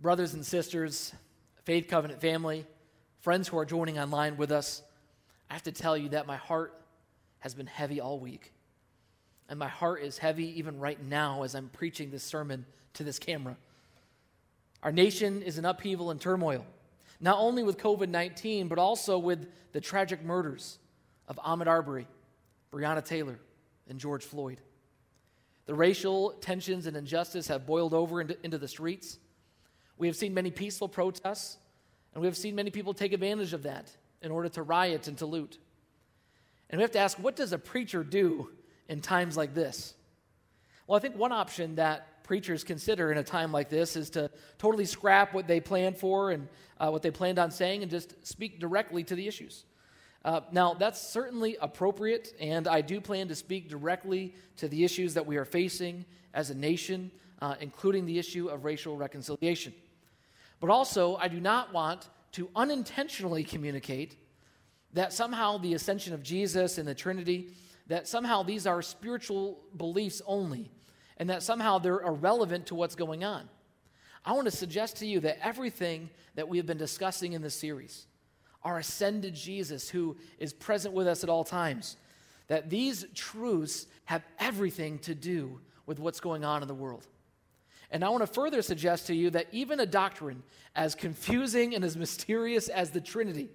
brothers and sisters, Faith Covenant family, friends who are joining online with us, I have to tell you that my heart has been heavy all week. And my heart is heavy even right now as I'm preaching this sermon to this camera. Our nation is in upheaval and turmoil, not only with COVID 19, but also with the tragic murders of Ahmaud Arbery, Breonna Taylor, and George Floyd. The racial tensions and injustice have boiled over into, into the streets. We have seen many peaceful protests, and we have seen many people take advantage of that in order to riot and to loot. And we have to ask what does a preacher do in times like this? Well, I think one option that preachers consider in a time like this is to totally scrap what they planned for and uh, what they planned on saying and just speak directly to the issues. Uh, now, that's certainly appropriate, and I do plan to speak directly to the issues that we are facing as a nation, uh, including the issue of racial reconciliation. But also, I do not want to unintentionally communicate that somehow the ascension of Jesus and the Trinity, that somehow these are spiritual beliefs only, and that somehow they're irrelevant to what's going on. I want to suggest to you that everything that we have been discussing in this series, our ascended Jesus who is present with us at all times, that these truths have everything to do with what's going on in the world. And I want to further suggest to you that even a doctrine as confusing and as mysterious as the Trinity,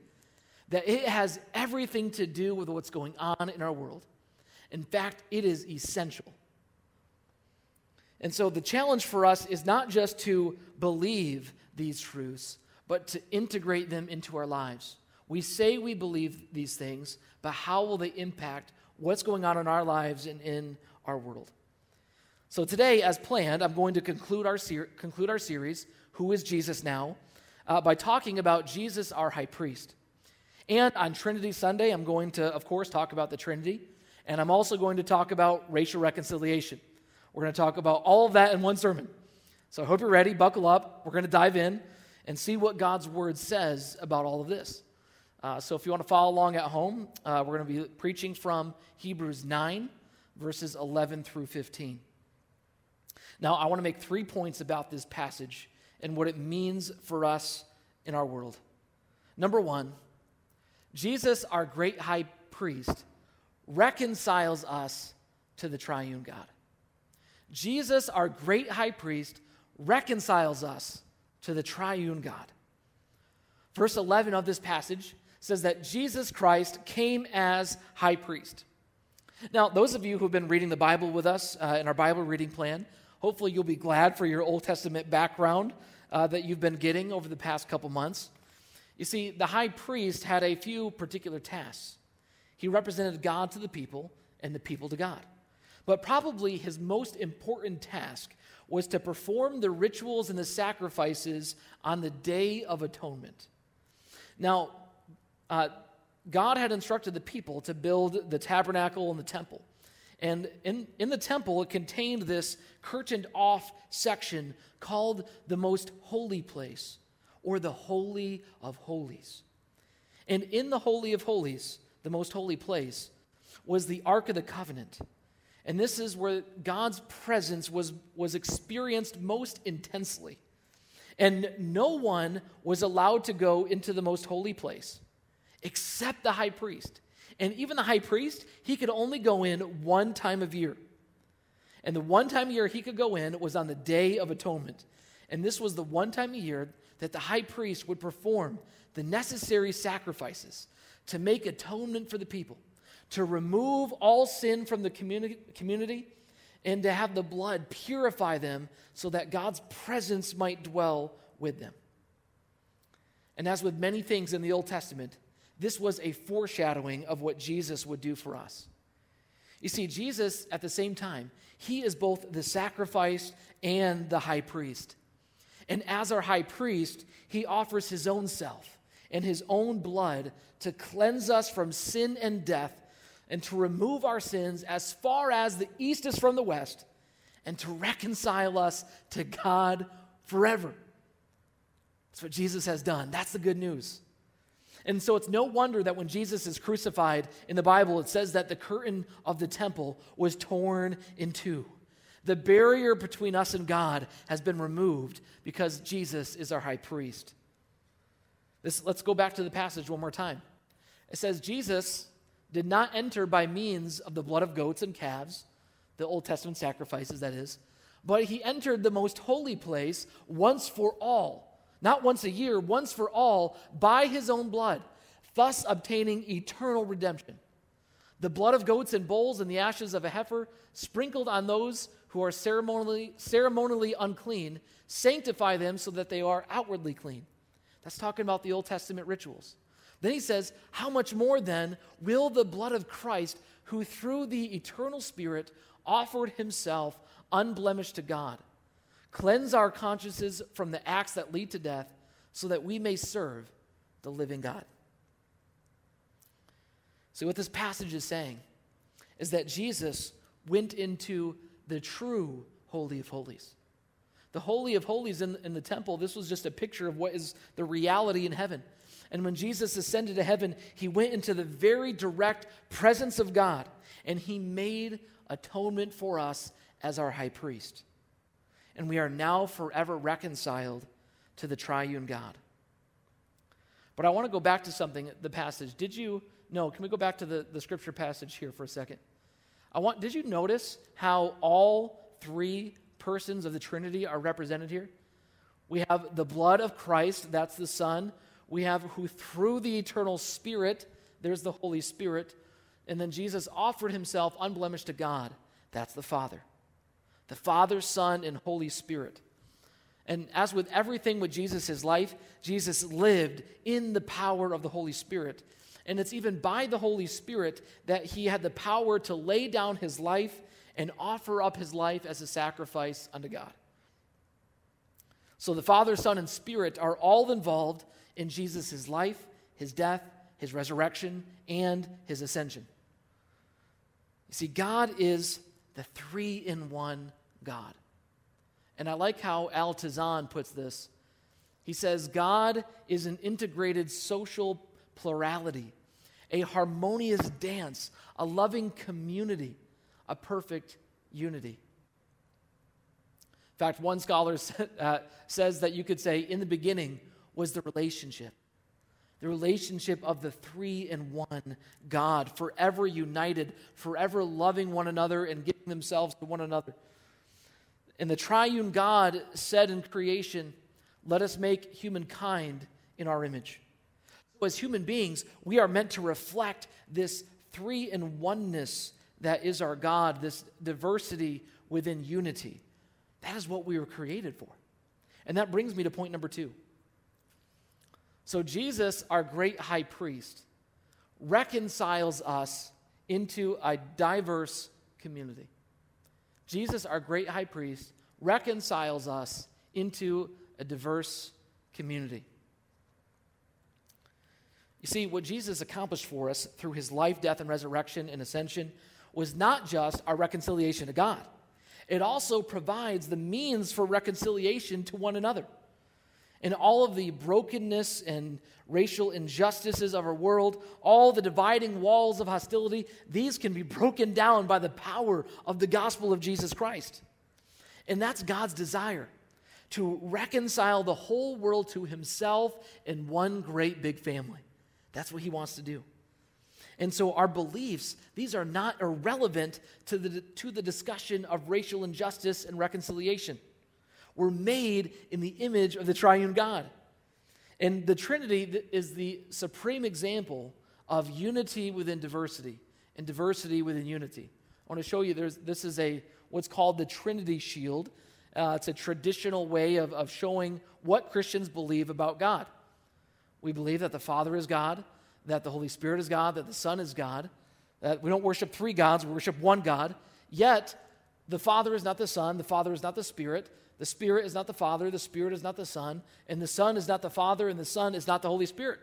that it has everything to do with what's going on in our world. In fact, it is essential. And so the challenge for us is not just to believe these truths, but to integrate them into our lives. We say we believe these things, but how will they impact what's going on in our lives and in our world? So today, as planned, I'm going to conclude our, ser- conclude our series, Who is Jesus Now, uh, by talking about Jesus, our high priest. And on Trinity Sunday, I'm going to, of course, talk about the Trinity, and I'm also going to talk about racial reconciliation. We're going to talk about all of that in one sermon. So I hope you're ready. Buckle up. We're going to dive in and see what God's word says about all of this. Uh, so if you want to follow along at home, uh, we're going to be preaching from Hebrews 9, verses 11 through 15. Now, I want to make three points about this passage and what it means for us in our world. Number one, Jesus, our great high priest, reconciles us to the triune God. Jesus, our great high priest, reconciles us to the triune God. Verse 11 of this passage says that Jesus Christ came as high priest. Now, those of you who've been reading the Bible with us uh, in our Bible reading plan Hopefully, you'll be glad for your Old Testament background uh, that you've been getting over the past couple months. You see, the high priest had a few particular tasks. He represented God to the people and the people to God. But probably his most important task was to perform the rituals and the sacrifices on the Day of Atonement. Now, uh, God had instructed the people to build the tabernacle and the temple. And in, in the temple, it contained this curtained off section called the most holy place or the Holy of Holies. And in the Holy of Holies, the most holy place, was the Ark of the Covenant. And this is where God's presence was, was experienced most intensely. And no one was allowed to go into the most holy place except the high priest. And even the high priest, he could only go in one time of year. And the one time a year he could go in was on the Day of Atonement. And this was the one time a year that the high priest would perform the necessary sacrifices to make atonement for the people, to remove all sin from the community, community and to have the blood purify them so that God's presence might dwell with them. And as with many things in the Old Testament, this was a foreshadowing of what Jesus would do for us. You see, Jesus, at the same time, he is both the sacrifice and the high priest. And as our high priest, he offers his own self and his own blood to cleanse us from sin and death and to remove our sins as far as the east is from the west and to reconcile us to God forever. That's what Jesus has done. That's the good news. And so it's no wonder that when Jesus is crucified in the Bible, it says that the curtain of the temple was torn in two. The barrier between us and God has been removed because Jesus is our high priest. This, let's go back to the passage one more time. It says, Jesus did not enter by means of the blood of goats and calves, the Old Testament sacrifices, that is, but he entered the most holy place once for all, not once a year, once for all, by his own blood, thus obtaining eternal redemption. The blood of goats and bulls and the ashes of a heifer, sprinkled on those who are ceremonially, ceremonially unclean, sanctify them so that they are outwardly clean. That's talking about the Old Testament rituals. Then he says, How much more then will the blood of Christ, who through the eternal Spirit offered himself unblemished to God, cleanse our consciences from the acts that lead to death, so that we may serve the living God? See, what this passage is saying is that Jesus went into the true Holy of Holies. The Holy of Holies in, in the temple, this was just a picture of what is the reality in heaven. And when Jesus ascended to heaven, he went into the very direct presence of God and he made atonement for us as our high priest. And we are now forever reconciled to the triune God. But I want to go back to something, the passage. Did you, no, can we go back to the, the scripture passage here for a second? I want, did you notice how all three persons of the Trinity are represented here? We have the blood of Christ, that's the Son we have who through the eternal Spirit, there's the Holy Spirit, and then Jesus offered himself unblemished to God. That's the Father. The Father, Son, and Holy Spirit. And as with everything with Jesus' his life, Jesus lived in the power of the Holy Spirit. And it's even by the Holy Spirit that he had the power to lay down his life and offer up his life as a sacrifice unto God. So the Father, Son, and Spirit are all involved in Jesus' life, his death, his resurrection, and his ascension. You see, God is the three in one God. And I like how Al Tizon puts this. He says, God is an integrated social plurality, a harmonious dance, a loving community, a perfect unity. In fact, one scholar uh, says that you could say, in the beginning, was the relationship. The relationship of the three in one God, forever united, forever loving one another and giving themselves to one another. And the triune God said in creation, Let us make humankind in our image. So, as human beings, we are meant to reflect this three in oneness that is our God, this diversity within unity. That is what we were created for. And that brings me to point number two. So, Jesus, our great high priest, reconciles us into a diverse community. Jesus, our great high priest, reconciles us into a diverse community. You see, what Jesus accomplished for us through his life, death, and resurrection and ascension was not just our reconciliation to God, it also provides the means for reconciliation to one another in all of the brokenness and racial injustices of our world, all the dividing walls of hostility, these can be broken down by the power of the gospel of Jesus Christ. And that's God's desire to reconcile the whole world to himself in one great big family. That's what he wants to do. And so our beliefs, these are not irrelevant to the, to the discussion of racial injustice and reconciliation were made in the image of the triune God. And the Trinity is the supreme example of unity within diversity and diversity within unity. I want to show you there's, this is a what's called the Trinity shield. Uh, it's a traditional way of, of showing what Christians believe about God. We believe that the Father is God, that the Holy Spirit is God, that the Son is God, that we don't worship three gods, we worship one God. Yet, the Father is not the Son, the Father is not the Spirit, the Spirit is not the Father, the Spirit is not the Son, and the Son is not the Father, and the Son is not the Holy Spirit.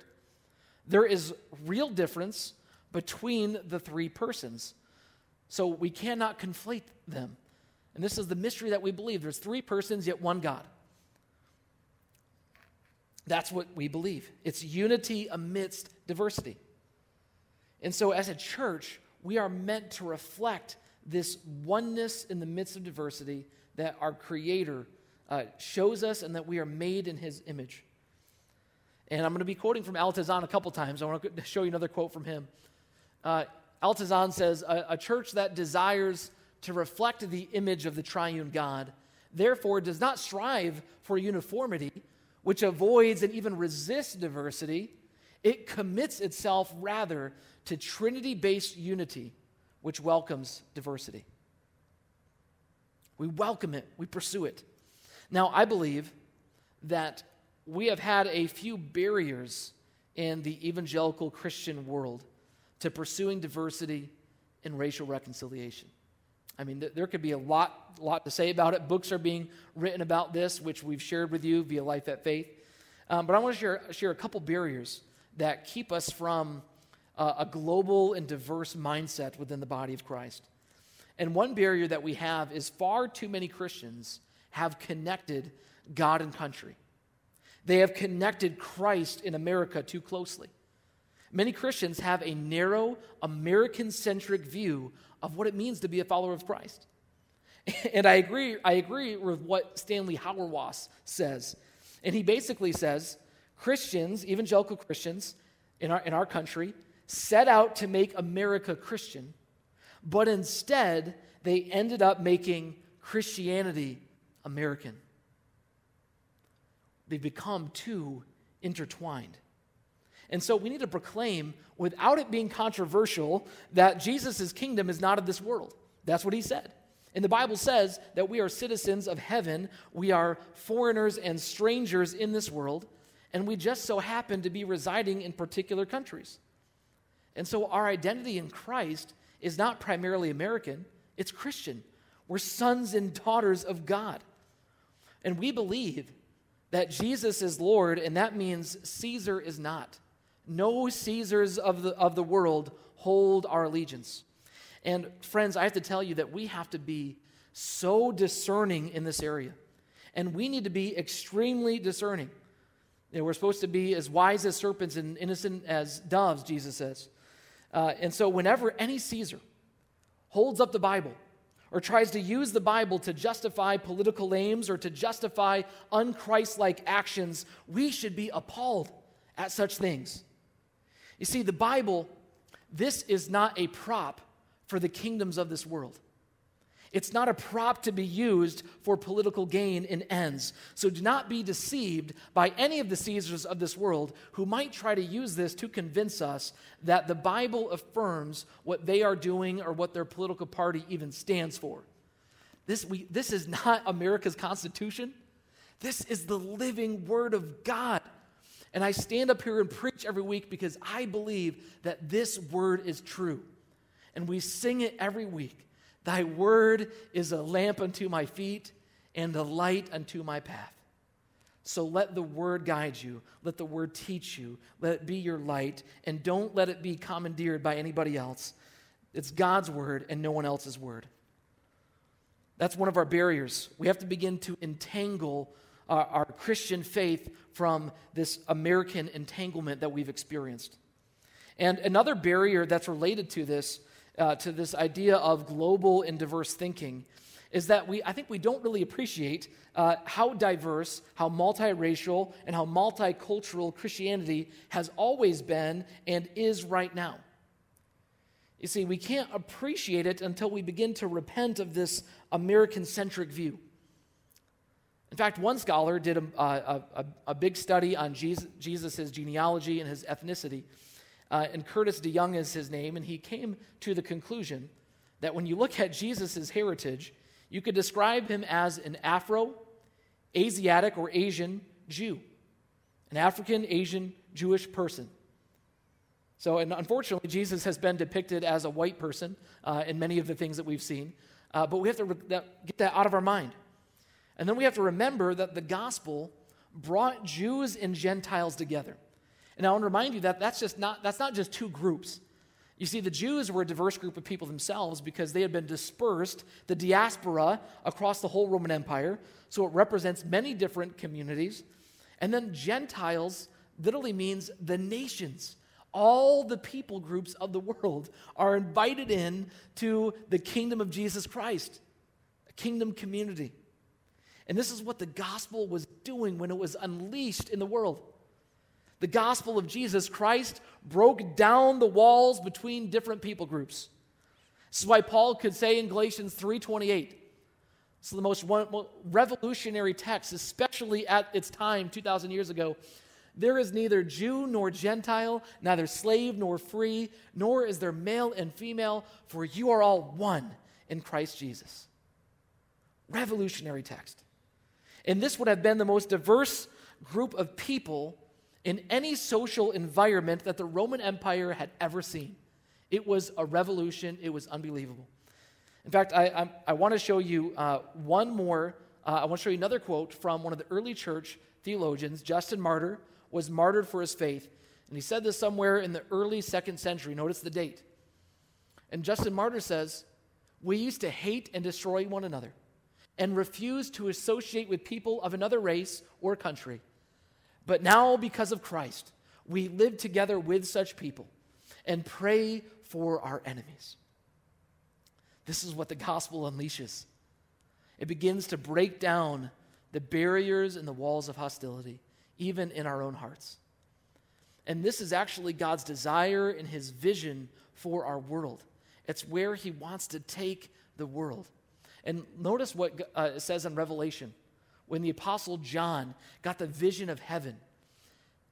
There is real difference between the three persons. So we cannot conflate them. And this is the mystery that we believe. There's three persons, yet one God. That's what we believe. It's unity amidst diversity. And so, as a church, we are meant to reflect this oneness in the midst of diversity that our Creator uh, shows us and that we are made in His image. And I'm going to be quoting from Al Tizon a couple times. I want to show you another quote from him. Uh, Al Tizon says, a, a church that desires to reflect the image of the triune God, therefore does not strive for uniformity, which avoids and even resists diversity. It commits itself rather to Trinity based unity, which welcomes diversity. We welcome it, we pursue it. Now, I believe that we have had a few barriers in the evangelical Christian world to pursuing diversity and racial reconciliation. I mean, th- there could be a lot, lot to say about it. Books are being written about this, which we've shared with you via Life at Faith. Um, but I want to share, share a couple barriers that keep us from uh, a global and diverse mindset within the body of Christ. And one barrier that we have is far too many Christians have connected God and country. They have connected Christ in America too closely. Many Christians have a narrow, American centric view of what it means to be a follower of Christ. And I agree, I agree with what Stanley Hauerwas says. And he basically says Christians, evangelical Christians in our, in our country, set out to make America Christian, but instead they ended up making Christianity American. They've become too intertwined. And so we need to proclaim, without it being controversial, that Jesus' kingdom is not of this world. That's what he said. And the Bible says that we are citizens of heaven, we are foreigners and strangers in this world, and we just so happen to be residing in particular countries. And so our identity in Christ is not primarily American, it's Christian. We're sons and daughters of God. And we believe that Jesus is Lord, and that means Caesar is not. No Caesars of the, of the world hold our allegiance. And friends, I have to tell you that we have to be so discerning in this area. And we need to be extremely discerning. You know, we're supposed to be as wise as serpents and innocent as doves, Jesus says. Uh, and so, whenever any Caesar holds up the Bible or tries to use the Bible to justify political aims or to justify unchristlike actions, we should be appalled at such things. You see, the Bible, this is not a prop for the kingdoms of this world. It's not a prop to be used for political gain and ends. So do not be deceived by any of the Caesars of this world who might try to use this to convince us that the Bible affirms what they are doing or what their political party even stands for. This, we, this is not America's Constitution. This is the living Word of God. And I stand up here and preach every week because I believe that this Word is true. And we sing it every week. Thy word is a lamp unto my feet and a light unto my path. So let the word guide you. Let the word teach you. Let it be your light. And don't let it be commandeered by anybody else. It's God's word and no one else's word. That's one of our barriers. We have to begin to entangle our, our Christian faith from this American entanglement that we've experienced. And another barrier that's related to this uh, to this idea of global and diverse thinking is that we, I think we don't really appreciate uh, how diverse, how multiracial, and how multicultural Christianity has always been and is right now. You see, we can't appreciate it until we begin to repent of this American centric view. In fact, one scholar did a, a, a, a big study on Jesus' genealogy and his ethnicity. Uh, and Curtiss DeYoung is his name, and he came to the conclusion that when you look at Jesus' heritage, you could describe him as an Afro, Asiatic, or Asian Jew, an African, Asian, Jewish person. So, and unfortunately, Jesus has been depicted as a white person uh, in many of the things that we've seen, uh, but we have to re- that, get that out of our mind. And then we have to remember that the gospel brought Jews and Gentiles together. And I want to remind you that that's just not that's not just two groups. You see, the Jews were a diverse group of people themselves because they had been dispersed, the diaspora, across the whole Roman Empire. So it represents many different communities. And then Gentiles literally means the nations, All the people groups of the world are invited in to the kingdom of Jesus Christ, a kingdom community. And this is what the gospel was doing when it was unleashed in the world. The gospel of Jesus Christ broke down the walls between different people groups. This is why Paul could say in Galatians 3:28, it's the most revolutionary text, especially at its time 2,000 years ago. There is neither Jew nor Gentile, neither slave nor free, nor is there male and female, for you are all one in Christ Jesus. Revolutionary text. And this would have been the most diverse group of people in any social environment that the Roman Empire had ever seen. It was a revolution, it was unbelievable. In fact, I, I, I want to show you uh, one more. Uh, I want to show you another quote from one of the early church theologians. Justin Martyr was martyred for his faith. And he said this somewhere in the early second century. Notice the date. And Justin Martyr says, We used to hate and destroy one another and refuse to associate with people of another race or country. But now, because of Christ, we live together with such people and pray for our enemies. This is what the gospel unleashes. It begins to break down the barriers and the walls of hostility, even in our own hearts. And this is actually God's desire and his vision for our world. It's where he wants to take the world. And notice what uh, it says in Revelation when the Apostle John got the vision of heaven.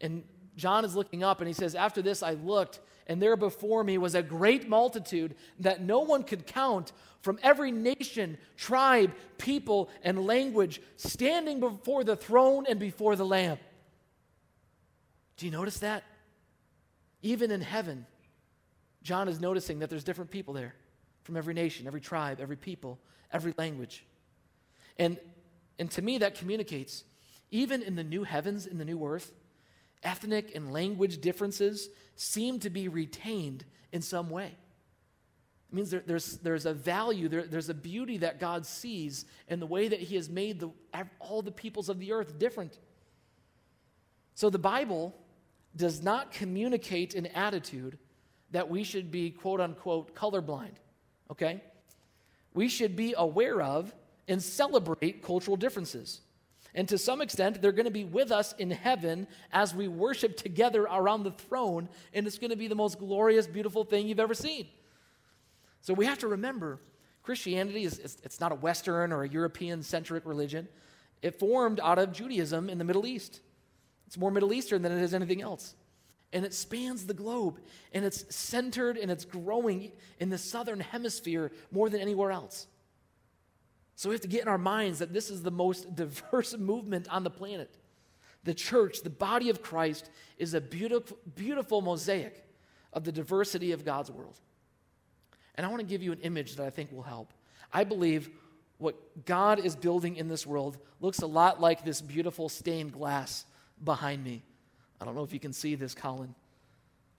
And John is looking up and he says, After this I looked, and there before me was a great multitude that no one could count from every nation, tribe, people, and language standing before the throne and before the Lamb. Do you notice that? Even in heaven, John is noticing that there's different people there from every nation, every tribe, every people, every language. And, and to me, that communicates even in the new heavens, in the new earth, ethnic and language differences seem to be retained in some way. It means there, there's, there's a value, there, there's a beauty that God sees in the way that He has made the, all the peoples of the earth different. So the Bible does not communicate an attitude that we should be, quote unquote, colorblind, okay? We should be aware of and celebrate cultural differences. And to some extent, they're going to be with us in heaven as we worship together around the throne. And it's going to be the most glorious, beautiful thing you've ever seen. So we have to remember Christianity is it's not a Western or a European centric religion. It formed out of Judaism in the Middle East. It's more Middle Eastern than it is anything else. And it spans the globe. And it's centered and it's growing in the southern hemisphere more than anywhere else. So we have to get in our minds that this is the most diverse movement on the planet. The church, the body of Christ, is a beautiful, beautiful mosaic of the diversity of God's world. And I want to give you an image that I think will help. I believe what God is building in this world looks a lot like this beautiful stained glass behind me. I don't know if you can see this, Colin.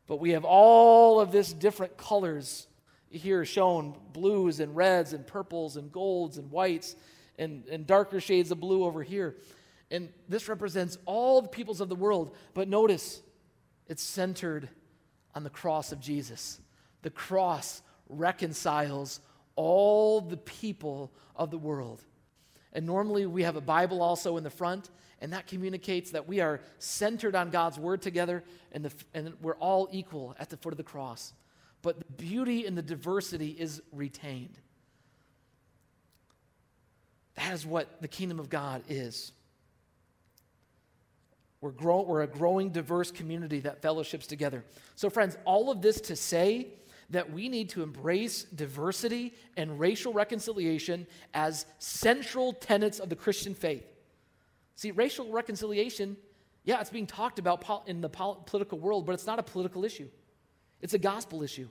But we have all of this different colors here shown blues and reds and purples and golds and whites and, and darker shades of blue over here. And this represents all the peoples of the world. But notice, it's centered on the cross of Jesus. The cross reconciles all the people of the world. And normally we have a Bible also in the front, and that communicates that we are centered on God's word together, and, the, and we're all equal at the foot of the cross but the beauty and the diversity is retained. That is what the kingdom of God is. We're, grow, we're a growing, diverse community that fellowships together. So, friends, all of this to say that we need to embrace diversity and racial reconciliation as central tenets of the Christian faith. See, racial reconciliation, yeah, it's being talked about in the political world, but it's not a political issue. It's a gospel issue.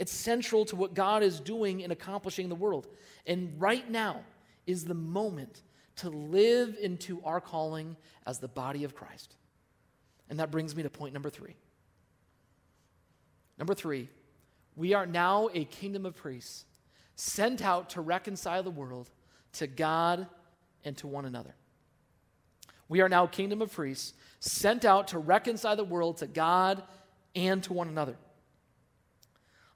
It's central to what God is doing in accomplishing the world. And right now is the moment to live into our calling as the body of Christ. And that brings me to point number three. Number three, we are now a kingdom of priests sent out to reconcile the world to God and to one another. We are now kingdom of priests sent out to reconcile the world to God and to one another.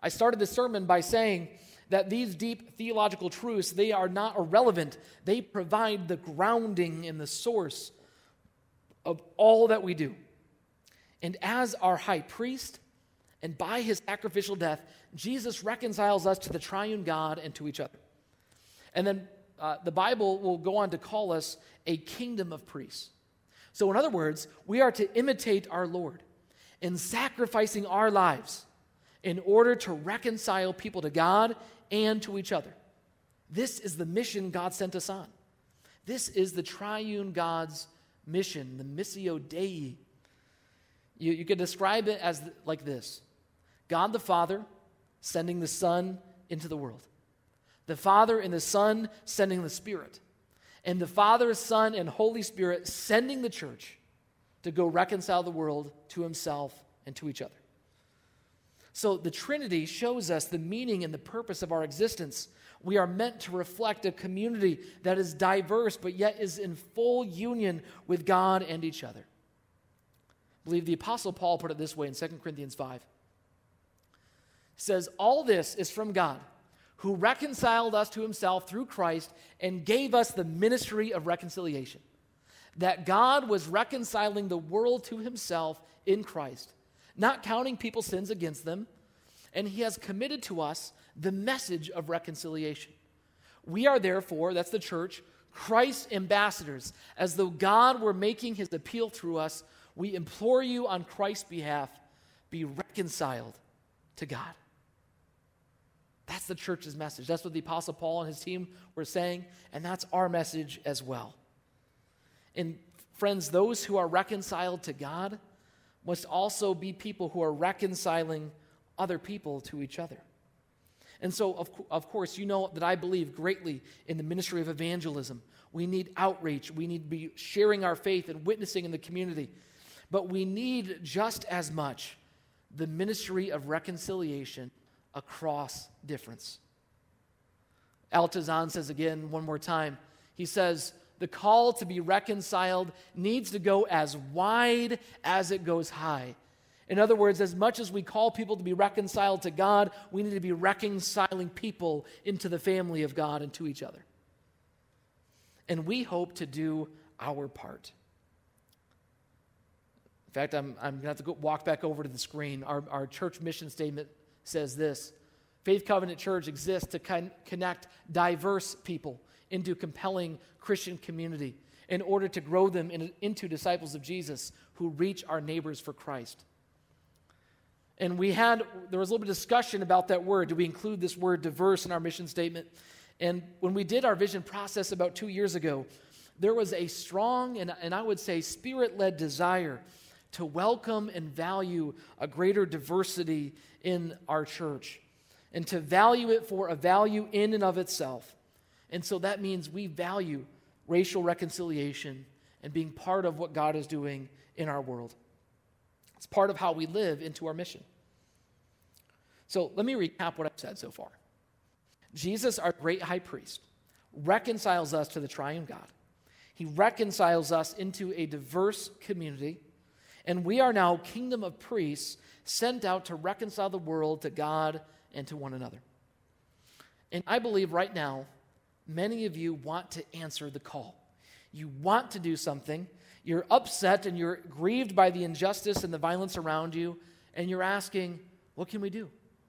I started the sermon by saying that these deep theological truths they are not irrelevant. They provide the grounding and the source of all that we do. And as our high priest and by his sacrificial death, Jesus reconciles us to the triune God and to each other. And then uh, the Bible will go on to call us a kingdom of priests. So, in other words, we are to imitate our Lord in sacrificing our lives in order to reconcile people to God and to each other. This is the mission God sent us on. This is the triune God's mission, the Missio Dei. You, you could describe it as like this God the Father sending the Son into the world, the Father and the Son sending the Spirit, and the Father, Son, and Holy Spirit sending the church to go reconcile the world to Himself and to each other. So the Trinity shows us the meaning and the purpose of our existence. We are meant to reflect a community that is diverse, but yet is in full union with God and each other. I believe the Apostle Paul put it this way in 2 Corinthians 5. He says, All this is from God, who reconciled us to himself through Christ and gave us the ministry of reconciliation. That God was reconciling the world to himself in Christ not counting people's sins against them, and he has committed to us the message of reconciliation. We are therefore, that's the church, Christ's ambassadors. As though God were making his appeal through us, we implore you on Christ's behalf be reconciled to God. That's the church's message. That's what the Apostle Paul and his team were saying, and that's our message as well. And friends, those who are reconciled to God, must also be people who are reconciling other people to each other. And so, of, of course, you know that I believe greatly in the ministry of evangelism. We need outreach, we need to be sharing our faith and witnessing in the community. But we need just as much the ministry of reconciliation across difference. Al Tizon says again one more time, he says, the call to be reconciled needs to go as wide as it goes high. In other words, as much as we call people to be reconciled to God, we need to be reconciling people into the family of God and to each other. And we hope to do our part. In fact, I'm, I'm going to have to go walk back over to the screen. Our, our church mission statement says this Faith Covenant Church exists to con- connect diverse people into compelling Christian community in order to grow them in, into disciples of Jesus who reach our neighbors for Christ. And we had, there was a little bit of discussion about that word. Do we include this word diverse in our mission statement? And when we did our vision process about two years ago, there was a strong and, and I would say spirit led desire to welcome and value a greater diversity in our church and to value it for a value in and of itself. And so that means we value racial reconciliation and being part of what God is doing in our world. It's part of how we live into our mission. So let me recap what I've said so far. Jesus, our great high priest, reconciles us to the triune God. He reconciles us into a diverse community, and we are now kingdom of priests sent out to reconcile the world to God and to one another. And I believe right now many of you want to answer the call. You want to do something. You're upset and you're grieved by the injustice and the violence around you, and you're asking, What can we do?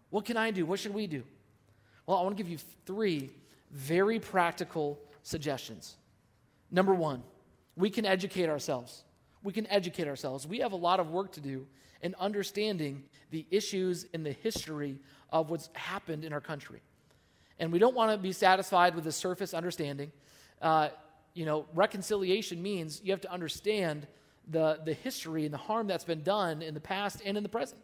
What can I do? What should we do? Well, I want to give you three very practical suggestions. Number one, we can educate ourselves. We can educate ourselves. We have a lot of work to do in understanding the issues in the history of what's happened in our country. And we don't want to be satisfied with a surface understanding. Uh, you know, reconciliation means you have to understand the, the history and the harm that's been done in the past and in the present.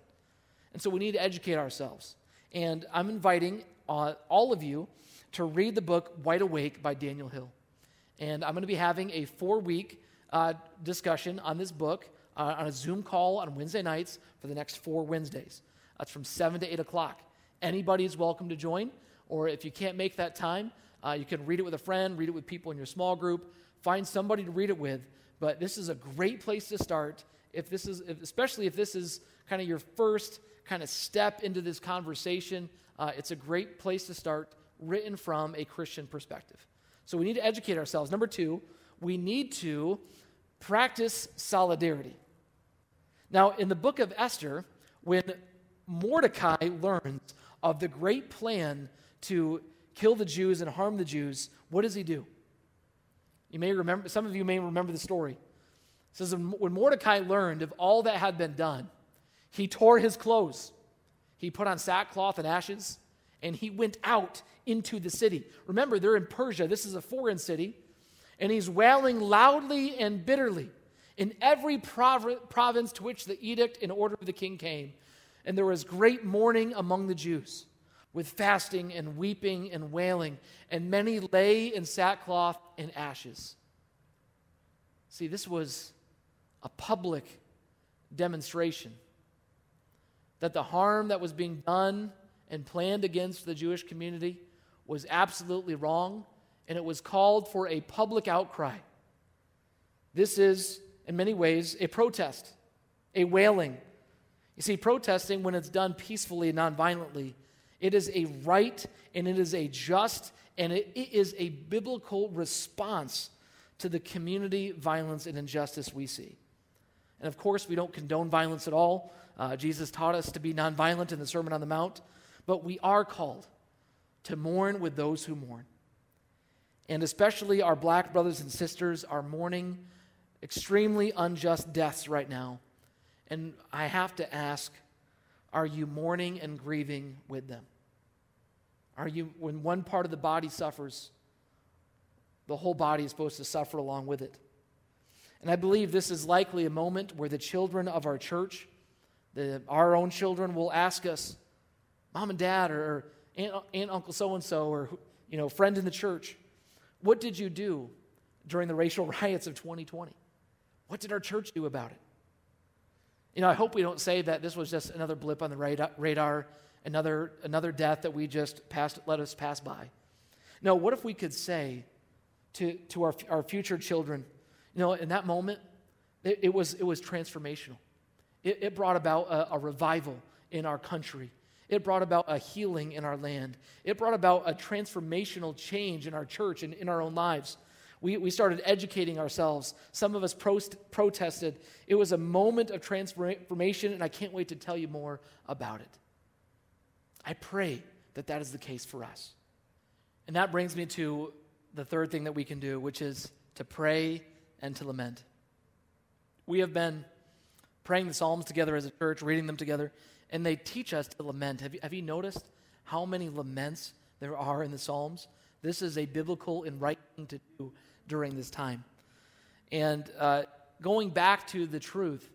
And so we need to educate ourselves. And I'm inviting uh, all of you to read the book Wide Awake by Daniel Hill. And I'm going to be having a four week uh, discussion on this book uh, on a Zoom call on Wednesday nights for the next four Wednesdays. That's from 7 to 8 o'clock. Anybody is welcome to join. Or if you can't make that time, uh, you can read it with a friend, read it with people in your small group, find somebody to read it with. but this is a great place to start. If this is, if, especially if this is kind of your first kind of step into this conversation, uh, it's a great place to start, written from a Christian perspective. So we need to educate ourselves. Number two, we need to practice solidarity. Now, in the book of Esther, when Mordecai learns of the great plan to kill the Jews and harm the Jews, what does he do? You may remember, some of you may remember the story. It says, when Mordecai learned of all that had been done, he tore his clothes. He put on sackcloth and ashes, and he went out into the city. Remember, they're in Persia. This is a foreign city. And he's wailing loudly and bitterly in every prov- province to which the edict and order of the king came. And there was great mourning among the Jews, with fasting and weeping and wailing, and many lay in sackcloth and ashes. See, this was a public demonstration that the harm that was being done and planned against the Jewish community was absolutely wrong, and it was called for a public outcry. This is, in many ways, a protest, a wailing. You see, protesting, when it's done peacefully and nonviolently, it is a right and it is a just and it, it is a biblical response to the community violence and injustice we see. And of course, we don't condone violence at all. Uh, Jesus taught us to be nonviolent in the Sermon on the Mount, but we are called to mourn with those who mourn. And especially our black brothers and sisters are mourning extremely unjust deaths right now. And I have to ask are you mourning and grieving with them? Are you, when one part of the body suffers, the whole body is supposed to suffer along with it? And I believe this is likely a moment where the children of our church, the, our own children, will ask us, Mom and Dad, or, Aunt, Aunt Uncle so and so, or you know, friend in the church, what did you do during the racial riots of 2020? What did our church do about it? You know, I hope we don't say that this was just another blip on the radar, another, another death that we just passed, let us pass by. No, what if we could say to, to our, our future children, you know, in that moment, it, it was, it was transformational. It, it brought about a, a revival in our country. It brought about a healing in our land. It brought about a transformational change in our church and in our own lives. We, we started educating ourselves. Some of us prost, protested. It was a moment of transformation, and I can't wait to tell you more about it. I pray that that is the case for us. And that brings me to the third thing that we can do, which is to pray and to lament. We have been praying the Psalms together as a church, reading them together and they teach us to lament. Have you, have you noticed how many laments there are in the Psalms? This is a biblical and right thing to do during this time. And uh, going back to the truth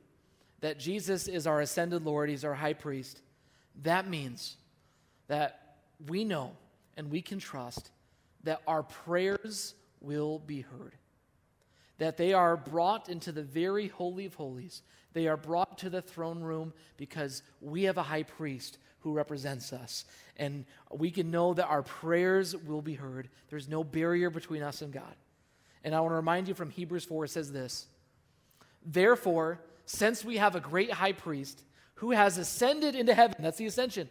that Jesus is our ascended Lord, He's our high priest, that means that we know and we can trust that our prayers will be heard. That they are brought into the very Holy of Holies, they are brought to the throne room because we have a high priest who represents us. And we can know that our prayers will be heard. There's no barrier between us and God. And I want to remind you from Hebrews 4, it says this Therefore, since we have a great high priest who has ascended into heaven, that's the ascension,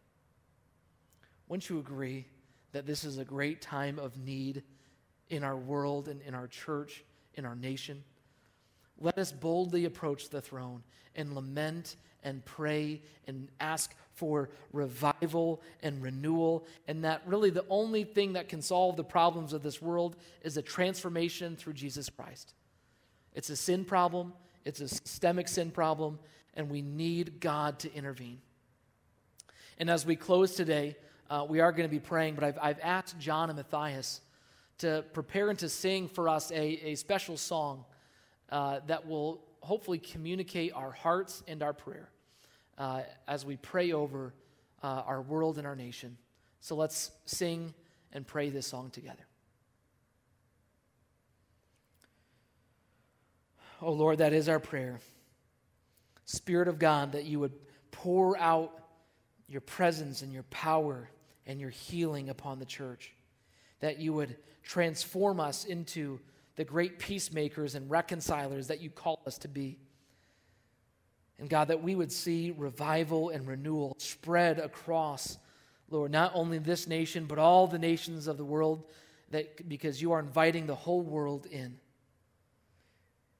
Wouldn't you agree that this is a great time of need in our world and in our church, in our nation? Let us boldly approach the throne and lament and pray and ask for revival and renewal. And that really the only thing that can solve the problems of this world is a transformation through Jesus Christ. It's a sin problem, it's a systemic sin problem, and we need God to intervene. And as we close today, uh, we are going to be praying, but I've, I've asked John and Matthias to prepare and to sing for us a, a special song uh, that will hopefully communicate our hearts and our prayer uh, as we pray over uh, our world and our nation. So let's sing and pray this song together. Oh Lord, that is our prayer. Spirit of God, that you would pour out your presence and your power and your healing upon the church, that you would transform us into the great peacemakers and reconcilers that you call us to be. And God, that we would see revival and renewal spread across, Lord, not only this nation, but all the nations of the world, that, because you are inviting the whole world in.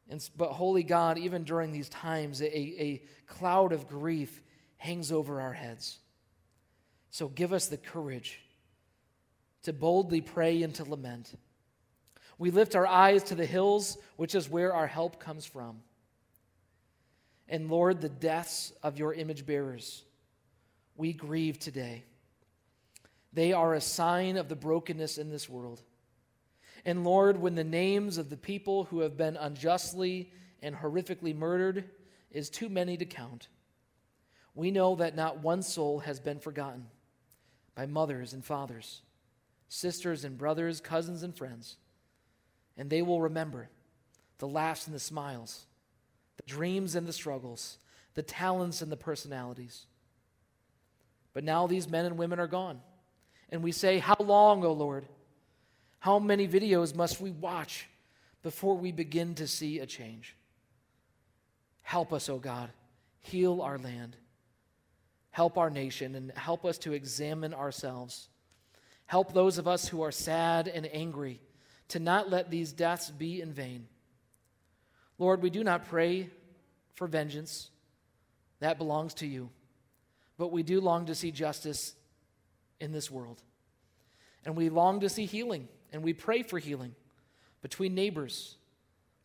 And, but, Holy God, even during these times, a, a cloud of grief hangs over our heads. So give us the courage to boldly pray and to lament. We lift our eyes to the hills, which is where our help comes from. And Lord, the deaths of your image bearers, we grieve today. They are a sign of the brokenness in this world. And Lord, when the names of the people who have been unjustly and horrifically murdered is too many to count, we know that not one soul has been forgotten by mothers and fathers, sisters and brothers, cousins and friends. And they will remember the laughs and the smiles, the dreams and the struggles, the talents and the personalities. But now these men and women are gone. And we say, How long, O Lord? How many videos must we watch before we begin to see a change? Help us, O God. Heal our land. Help our nation and help us to examine ourselves. Help those of us who are sad and angry to not let these deaths be in vain. Lord, we do not pray for vengeance, that belongs to you. But we do long to see justice in this world. And we long to see healing, and we pray for healing between neighbors,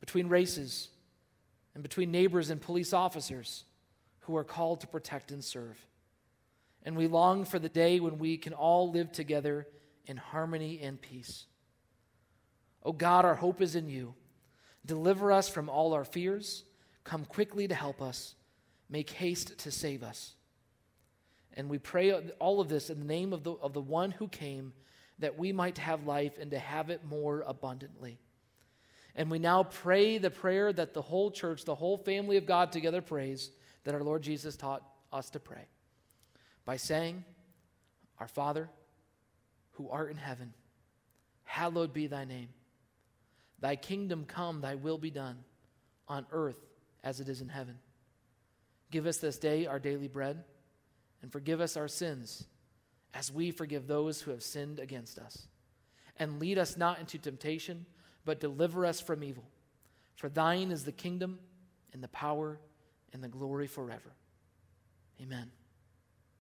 between races, and between neighbors and police officers who are called to protect and serve. And we long for the day when we can all live together in harmony and peace. Oh God, our hope is in you. Deliver us from all our fears. Come quickly to help us. Make haste to save us. And we pray all of this in the name of the, of the one who came that we might have life and to have it more abundantly. And we now pray the prayer that the whole church, the whole family of God together prays, that our Lord Jesus taught us to pray by saying, Our Father, who art in heaven, hallowed be thy name. Thy kingdom come, thy will be done, on earth as it is in heaven. Give us this day our daily bread, and forgive us our sins, as we forgive those who have sinned against us. And lead us not into temptation, but deliver us from evil. For thine is the kingdom, and the power, and the glory forever. Amen.